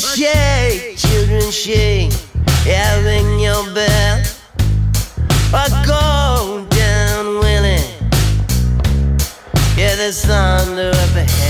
Shake, children, shake, yeah, ring your bell. Or go down, Willie. Yeah, there's thunder up ahead.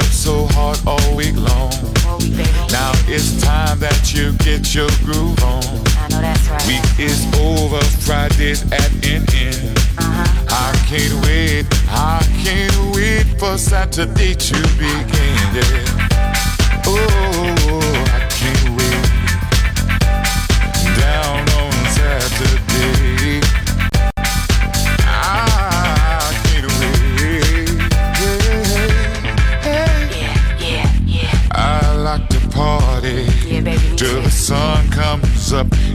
So hard all week long. Now it's time that you get your groove on. Week is over, Friday's at an end. I can't wait, I can't wait for Saturday to begin. Yeah. Oh, I can't wait.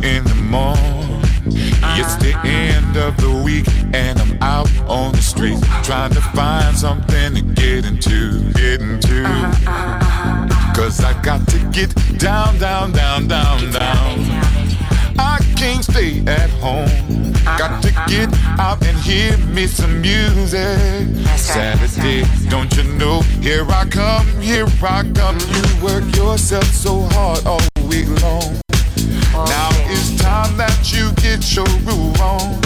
In the morning. It's the end of the week and I'm out on the street trying to find something to get into, get into. Cause I got to get down, down, down, down, down. I can't stay at home. Got to get out and hear me some music. Saturday, don't you know? Here I come, here I come. You work yourself so hard all week long. Time that you get your groove on.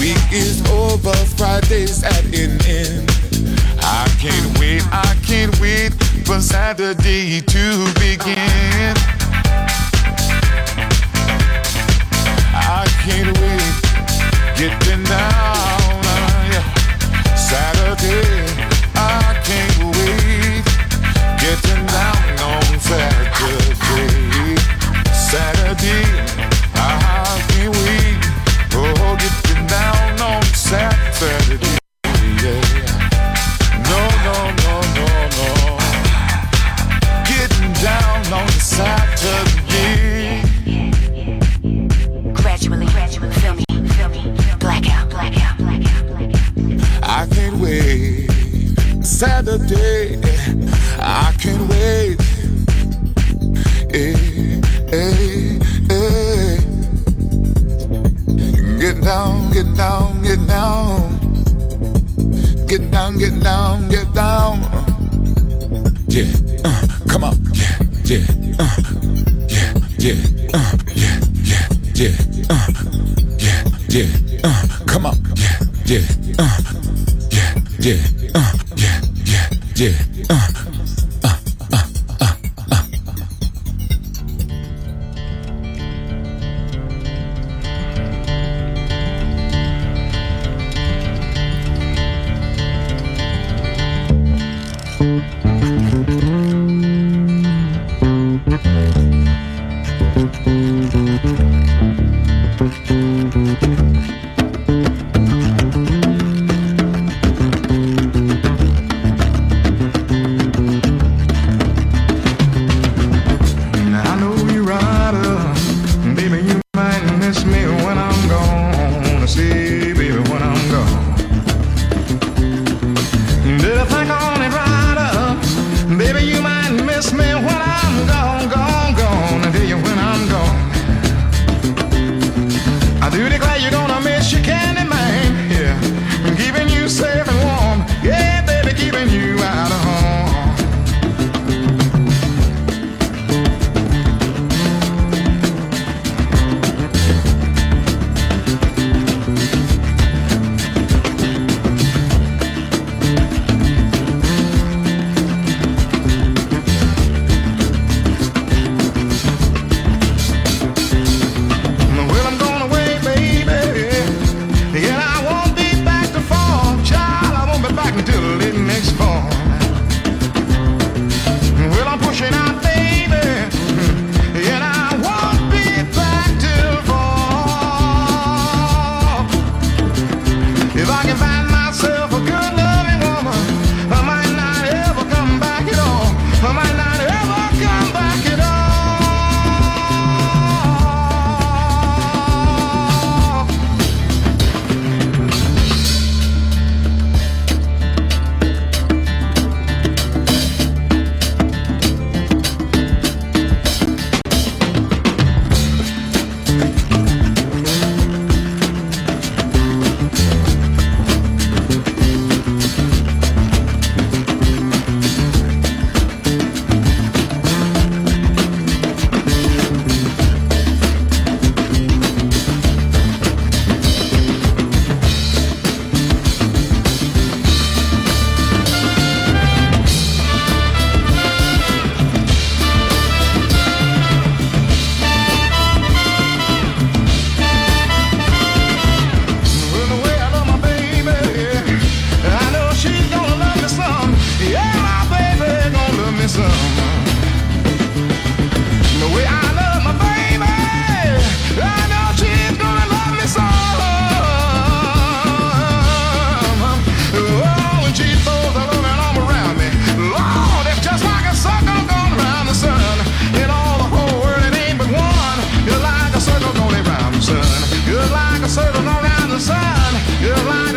Week is over, Friday's at an end. I can't wait, I can't wait for Saturday to begin. I can't wait, getting down, Saturday. Yeah. No, no, no, no, no. Getting down on the Saturday. Gradually, gradually, feel me, feel me, blackout, blackout, blackout, blackout. I can't wait. Saturday,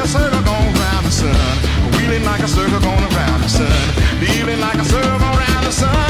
circle going round the sun. Wheeling like a circle going around the sun. Dealing like a circle around the sun.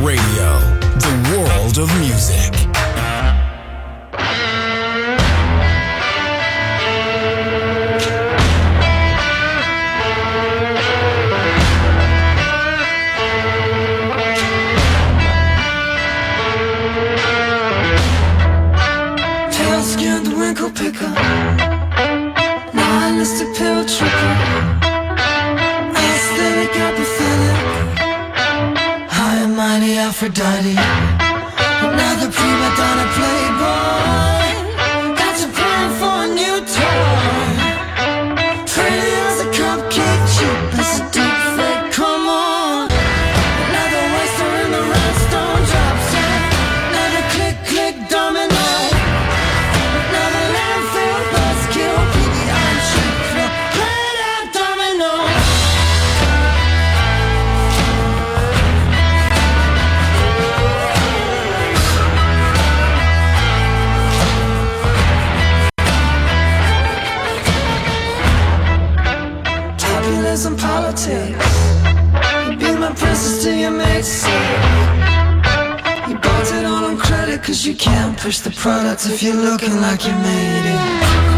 Radio. Cause you can't push the product if you're looking like you made it.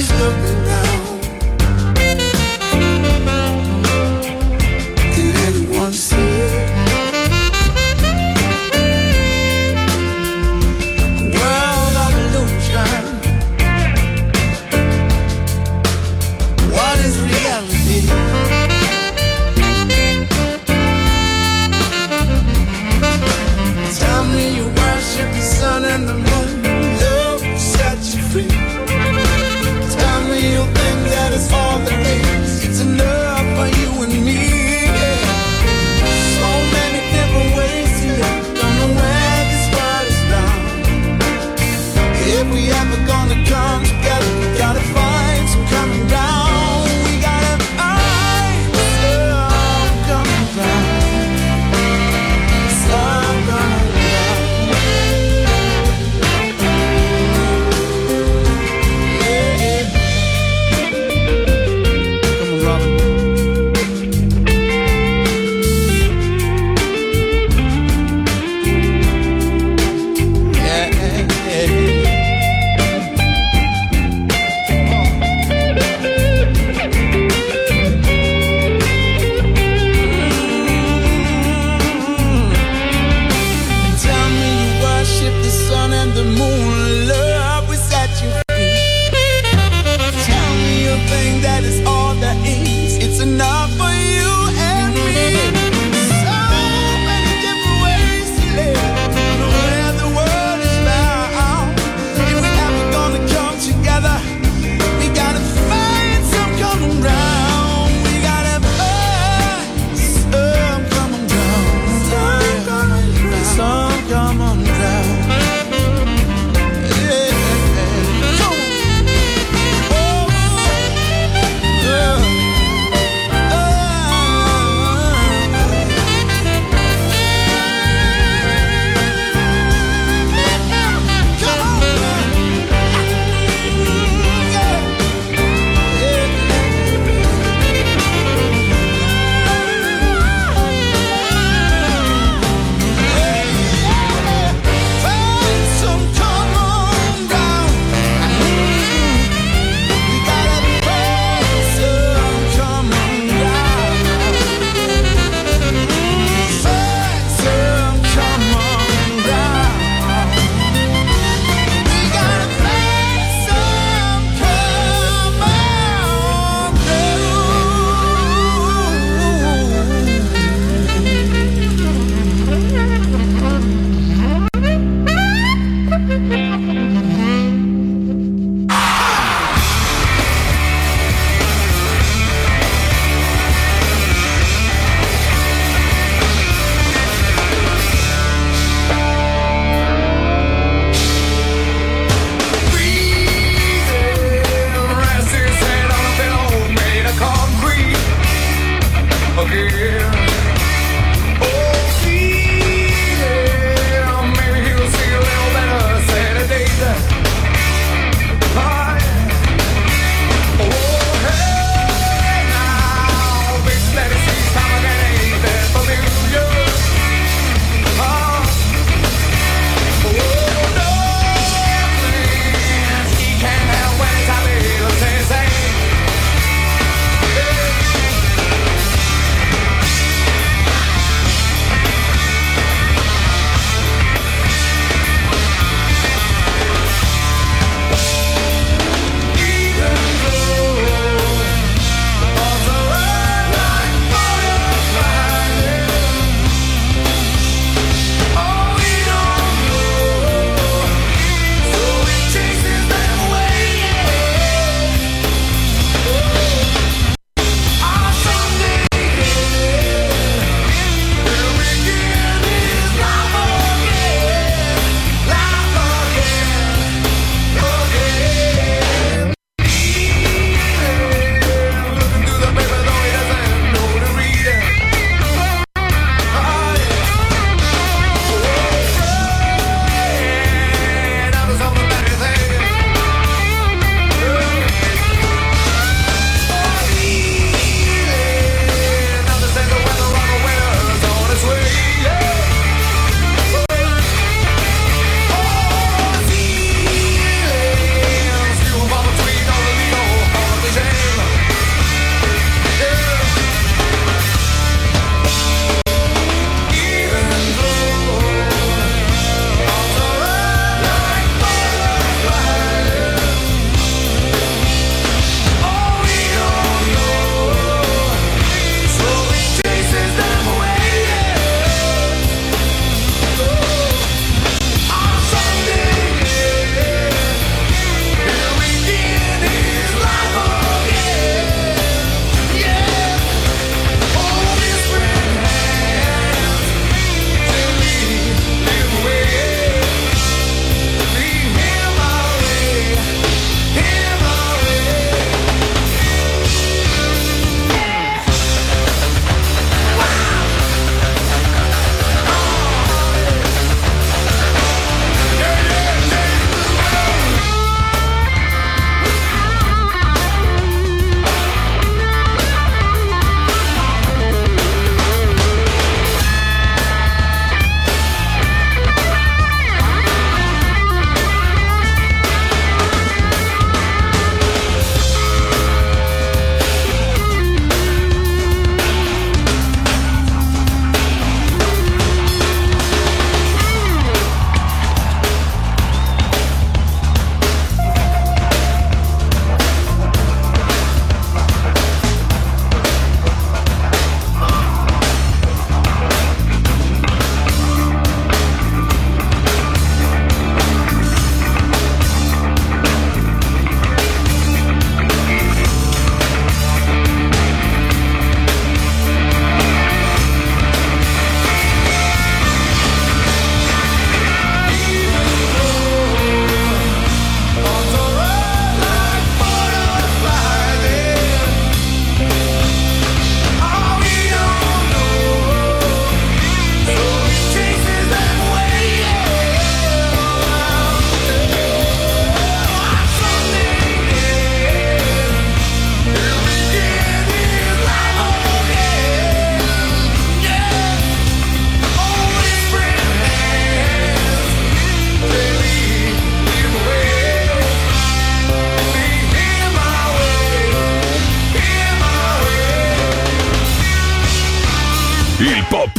Everybody's looking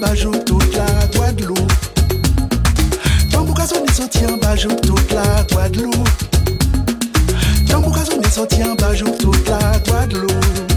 bajou toute la Guadeloupe. Tambouka sonne bajou toute la Guadeloupe. Bajou toute la Guadeloupe.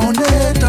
soneta.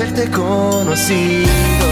Haberte conocido.